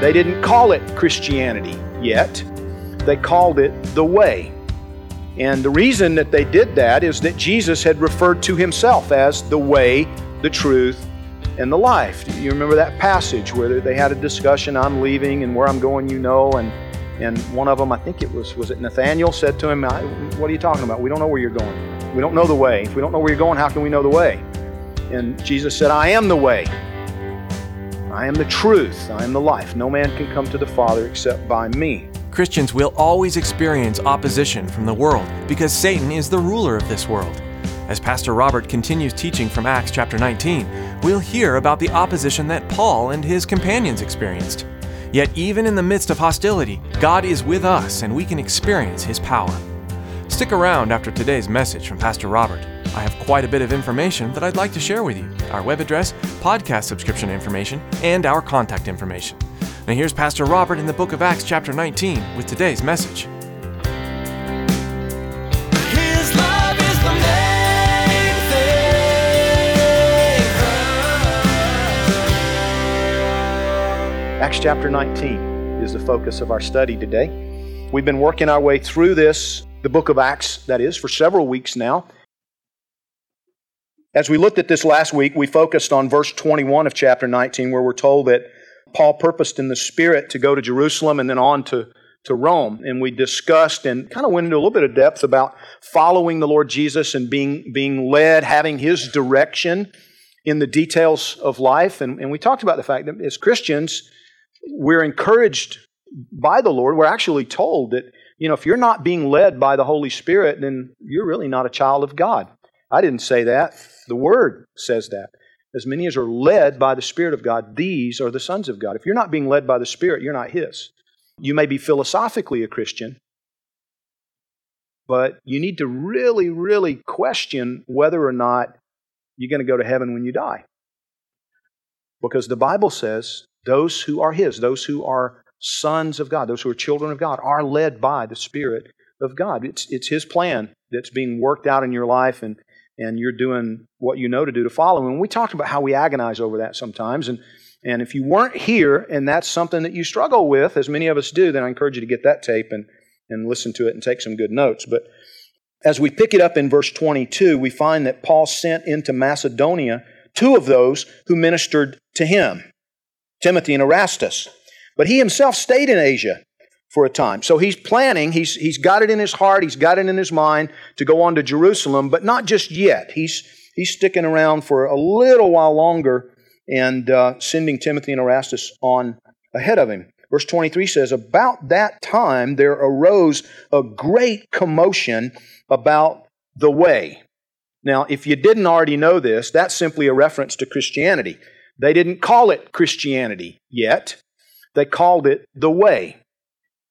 They didn't call it Christianity yet. They called it the way. And the reason that they did that is that Jesus had referred to himself as the way, the truth, and the life. You remember that passage where they had a discussion, I'm leaving and where I'm going you know, and and one of them, I think it was, was it Nathaniel, said to him, "I- What are you talking about? We don't know where you're going. We don't know the way. If we don't know where you're going, how can we know the way? And Jesus said, I am the way. I am the truth. I am the life. No man can come to the Father except by me. Christians will always experience opposition from the world because Satan is the ruler of this world. As Pastor Robert continues teaching from Acts chapter 19, we'll hear about the opposition that Paul and his companions experienced. Yet, even in the midst of hostility, God is with us and we can experience his power. Stick around after today's message from Pastor Robert. I have quite a bit of information that I'd like to share with you our web address, podcast subscription information, and our contact information. Now, here's Pastor Robert in the book of Acts, chapter 19, with today's message. His love is the main thing. Acts chapter 19 is the focus of our study today. We've been working our way through this, the book of Acts, that is, for several weeks now. As we looked at this last week, we focused on verse 21 of chapter 19, where we're told that Paul purposed in the Spirit to go to Jerusalem and then on to, to Rome. And we discussed and kind of went into a little bit of depth about following the Lord Jesus and being, being led, having His direction in the details of life. And, and we talked about the fact that as Christians, we're encouraged by the Lord. We're actually told that, you know, if you're not being led by the Holy Spirit, then you're really not a child of God. I didn't say that. The Word says that. As many as are led by the Spirit of God, these are the sons of God. If you're not being led by the Spirit, you're not His. You may be philosophically a Christian, but you need to really, really question whether or not you're going to go to heaven when you die. Because the Bible says those who are His, those who are sons of God, those who are children of God, are led by the Spirit of God. It's, it's His plan that's being worked out in your life, and, and you're doing what you know to do to follow Him. And we talked about how we agonize over that sometimes. And, and if you weren't here and that's something that you struggle with, as many of us do, then I encourage you to get that tape and, and listen to it and take some good notes. But as we pick it up in verse 22, we find that Paul sent into Macedonia two of those who ministered to him, Timothy and Erastus. But he himself stayed in Asia for a time. So he's planning, he's, he's got it in his heart, he's got it in his mind to go on to Jerusalem, but not just yet. He's, he's sticking around for a little while longer and uh, sending Timothy and Erastus on ahead of him. Verse 23 says, About that time there arose a great commotion about the way. Now, if you didn't already know this, that's simply a reference to Christianity. They didn't call it Christianity yet, they called it the way.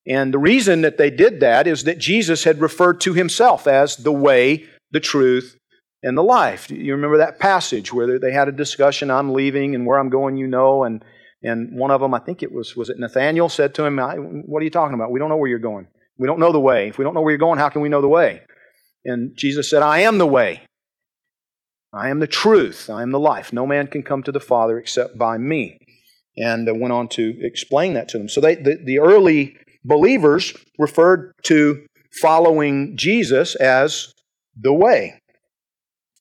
And the reason that they did that is that Jesus had referred to himself as the way, the truth, and the life. You remember that passage where they had a discussion, I'm leaving and where I'm going you know, and and one of them, I think it was, was it Nathaniel, said to him, What are you talking about? We don't know where you're going. We don't know the way. If we don't know where you're going, how can we know the way? And Jesus said, I am the way. I am the truth. I am the life. No man can come to the Father except by me. And went on to explain that to them. So they, the, the early believers referred to following Jesus as the way.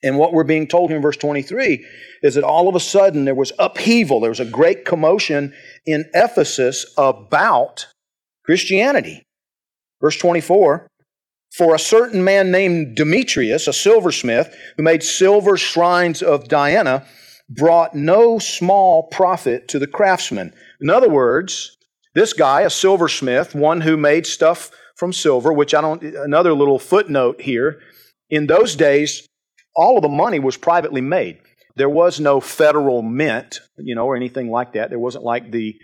And what we're being told here in verse 23 is that all of a sudden there was upheaval, there was a great commotion in Ephesus about Christianity. Verse 24 For a certain man named Demetrius, a silversmith, who made silver shrines of Diana, brought no small profit to the craftsmen. In other words, this guy, a silversmith, one who made stuff from silver, which I don't, another little footnote here, in those days, all of the money was privately made. There was no federal mint, you know, or anything like that. There wasn't like the,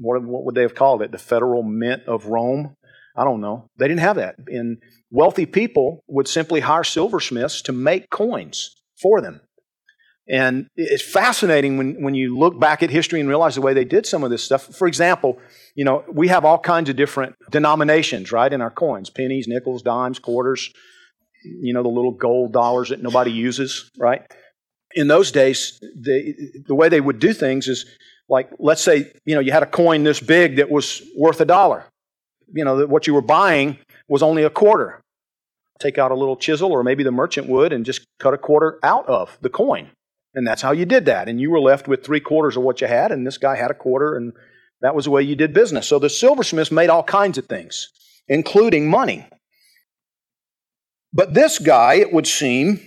what, what would they have called it? The federal mint of Rome? I don't know. They didn't have that. And wealthy people would simply hire silversmiths to make coins for them. And it's fascinating when, when you look back at history and realize the way they did some of this stuff. For example, you know, we have all kinds of different denominations, right, in our coins pennies, nickels, dimes, quarters, you know, the little gold dollars that nobody uses, right? In those days, the, the way they would do things is like, let's say, you know, you had a coin this big that was worth a dollar. You know, what you were buying was only a quarter. Take out a little chisel, or maybe the merchant would, and just cut a quarter out of the coin. And that's how you did that. And you were left with three quarters of what you had, and this guy had a quarter, and that was the way you did business. So the silversmiths made all kinds of things, including money. But this guy, it would seem,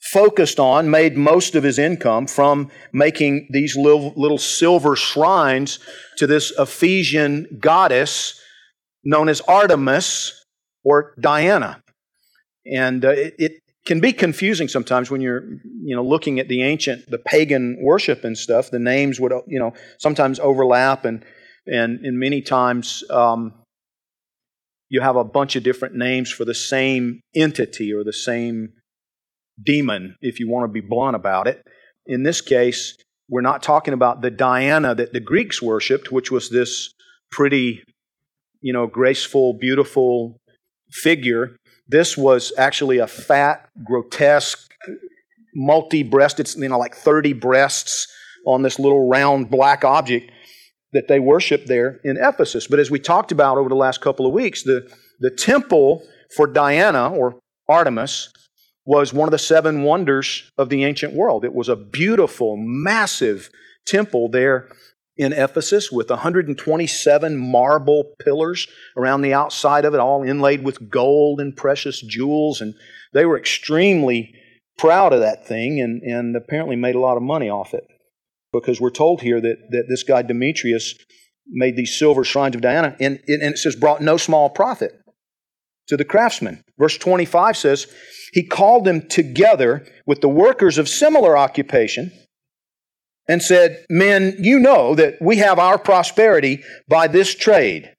focused on, made most of his income from making these little, little silver shrines to this Ephesian goddess known as Artemis or Diana. And uh, it, it can be confusing sometimes when you're you know looking at the ancient the pagan worship and stuff. The names would you know sometimes overlap and and, many times um, you have a bunch of different names for the same entity or the same demon if you want to be blunt about it. In this case we're not talking about the diana that the greeks worshipped which was this pretty you know graceful beautiful figure this was actually a fat, grotesque, multi-breasted, you know, like 30 breasts on this little round black object that they worshiped there in Ephesus. But as we talked about over the last couple of weeks, the, the temple for Diana or Artemis was one of the seven wonders of the ancient world. It was a beautiful, massive temple there in Ephesus with 127 marble pillars around the outside of it, all inlaid with gold and precious jewels. And they were extremely proud of that thing and, and apparently made a lot of money off it. Because we're told here that, that this guy Demetrius made these silver shrines of Diana, and, and it says, brought no small profit to the craftsmen. Verse 25 says, He called them together with the workers of similar occupation and said, Men, you know that we have our prosperity by this trade.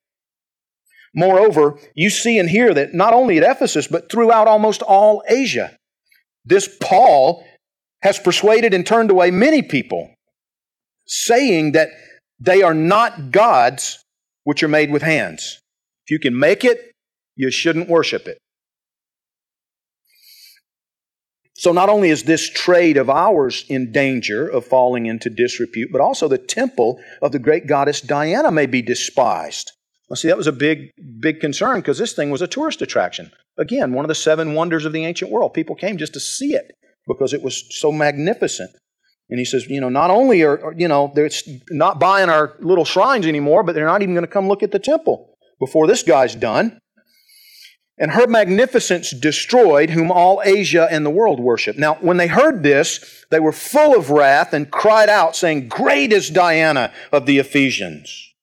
Moreover, you see and hear that not only at Ephesus, but throughout almost all Asia, this Paul has persuaded and turned away many people, saying that they are not gods which are made with hands. If you can make it, you shouldn't worship it. So not only is this trade of ours in danger of falling into disrepute, but also the temple of the great goddess Diana may be despised. See, that was a big, big concern because this thing was a tourist attraction. Again, one of the seven wonders of the ancient world. People came just to see it because it was so magnificent. And he says, you know, not only are, you know, they're not buying our little shrines anymore, but they're not even going to come look at the temple before this guy's done and her magnificence destroyed whom all Asia and the world worship. Now, when they heard this, they were full of wrath and cried out, saying, Great is Diana of the Ephesians.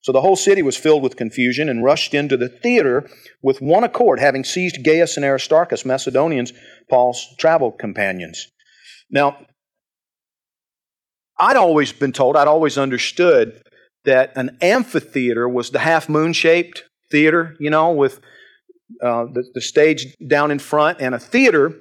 So the whole city was filled with confusion and rushed into the theater with one accord, having seized Gaius and Aristarchus, Macedonians, Paul's travel companions. Now, I'd always been told, I'd always understood that an amphitheater was the half moon shaped theater, you know, with uh, the, the stage down in front, and a theater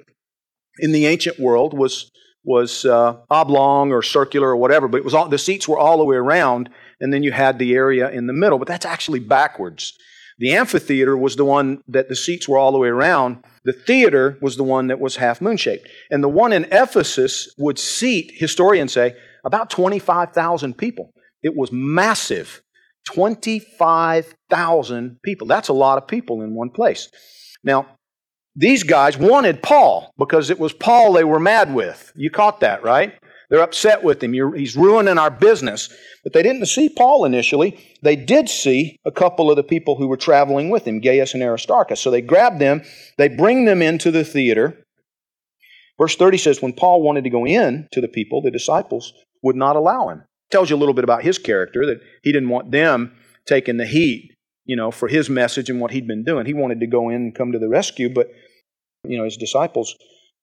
in the ancient world was was uh, oblong or circular or whatever, but it was all, the seats were all the way around, and then you had the area in the middle. But that's actually backwards. The amphitheater was the one that the seats were all the way around. The theater was the one that was half moon shaped. And the one in Ephesus would seat, historians say, about 25,000 people. It was massive. 25,000 people. That's a lot of people in one place. Now, these guys wanted Paul because it was Paul they were mad with. You caught that, right? They're upset with him. He's ruining our business. But they didn't see Paul initially. They did see a couple of the people who were traveling with him, Gaius and Aristarchus. So they grab them, they bring them into the theater, Verse 30 says, When Paul wanted to go in to the people, the disciples would not allow him. Tells you a little bit about his character, that he didn't want them taking the heat, you know, for his message and what he'd been doing. He wanted to go in and come to the rescue, but, you know, his disciples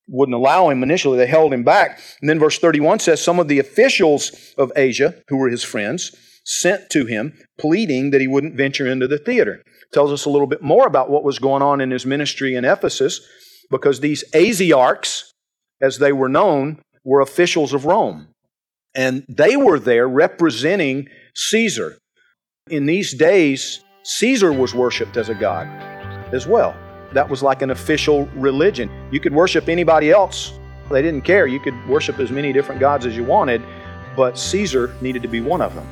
wouldn't allow him initially. They held him back. And then verse 31 says, Some of the officials of Asia, who were his friends, sent to him, pleading that he wouldn't venture into the theater. Tells us a little bit more about what was going on in his ministry in Ephesus, because these Asiarchs, as they were known, were officials of Rome. And they were there representing Caesar. In these days, Caesar was worshiped as a god as well. That was like an official religion. You could worship anybody else, they didn't care. You could worship as many different gods as you wanted, but Caesar needed to be one of them.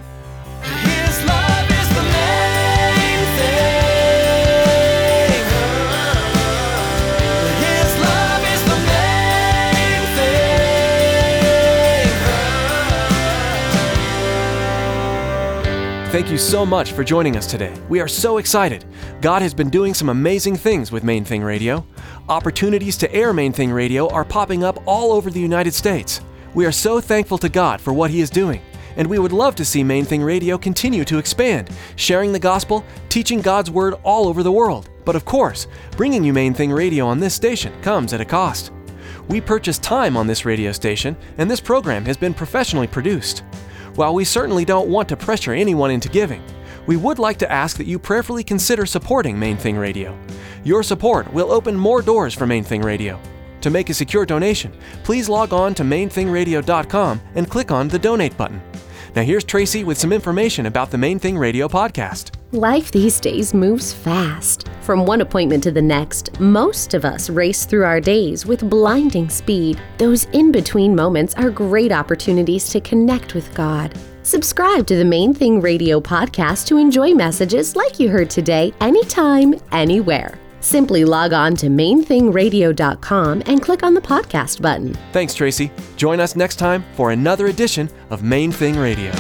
Thank you so much for joining us today. We are so excited. God has been doing some amazing things with Main Thing Radio. Opportunities to air Main Thing Radio are popping up all over the United States. We are so thankful to God for what He is doing, and we would love to see Main Thing Radio continue to expand, sharing the gospel, teaching God's Word all over the world. But of course, bringing you Main Thing Radio on this station comes at a cost. We purchase time on this radio station, and this program has been professionally produced. While we certainly don't want to pressure anyone into giving, we would like to ask that you prayerfully consider supporting Main Thing Radio. Your support will open more doors for Main Thing Radio. To make a secure donation, please log on to mainthingradio.com and click on the donate button. Now here's Tracy with some information about the Main Thing Radio podcast. Life these days moves fast. From one appointment to the next, most of us race through our days with blinding speed. Those in between moments are great opportunities to connect with God. Subscribe to the Main Thing Radio podcast to enjoy messages like you heard today, anytime, anywhere. Simply log on to mainthingradio.com and click on the podcast button. Thanks, Tracy. Join us next time for another edition of Main Thing Radio.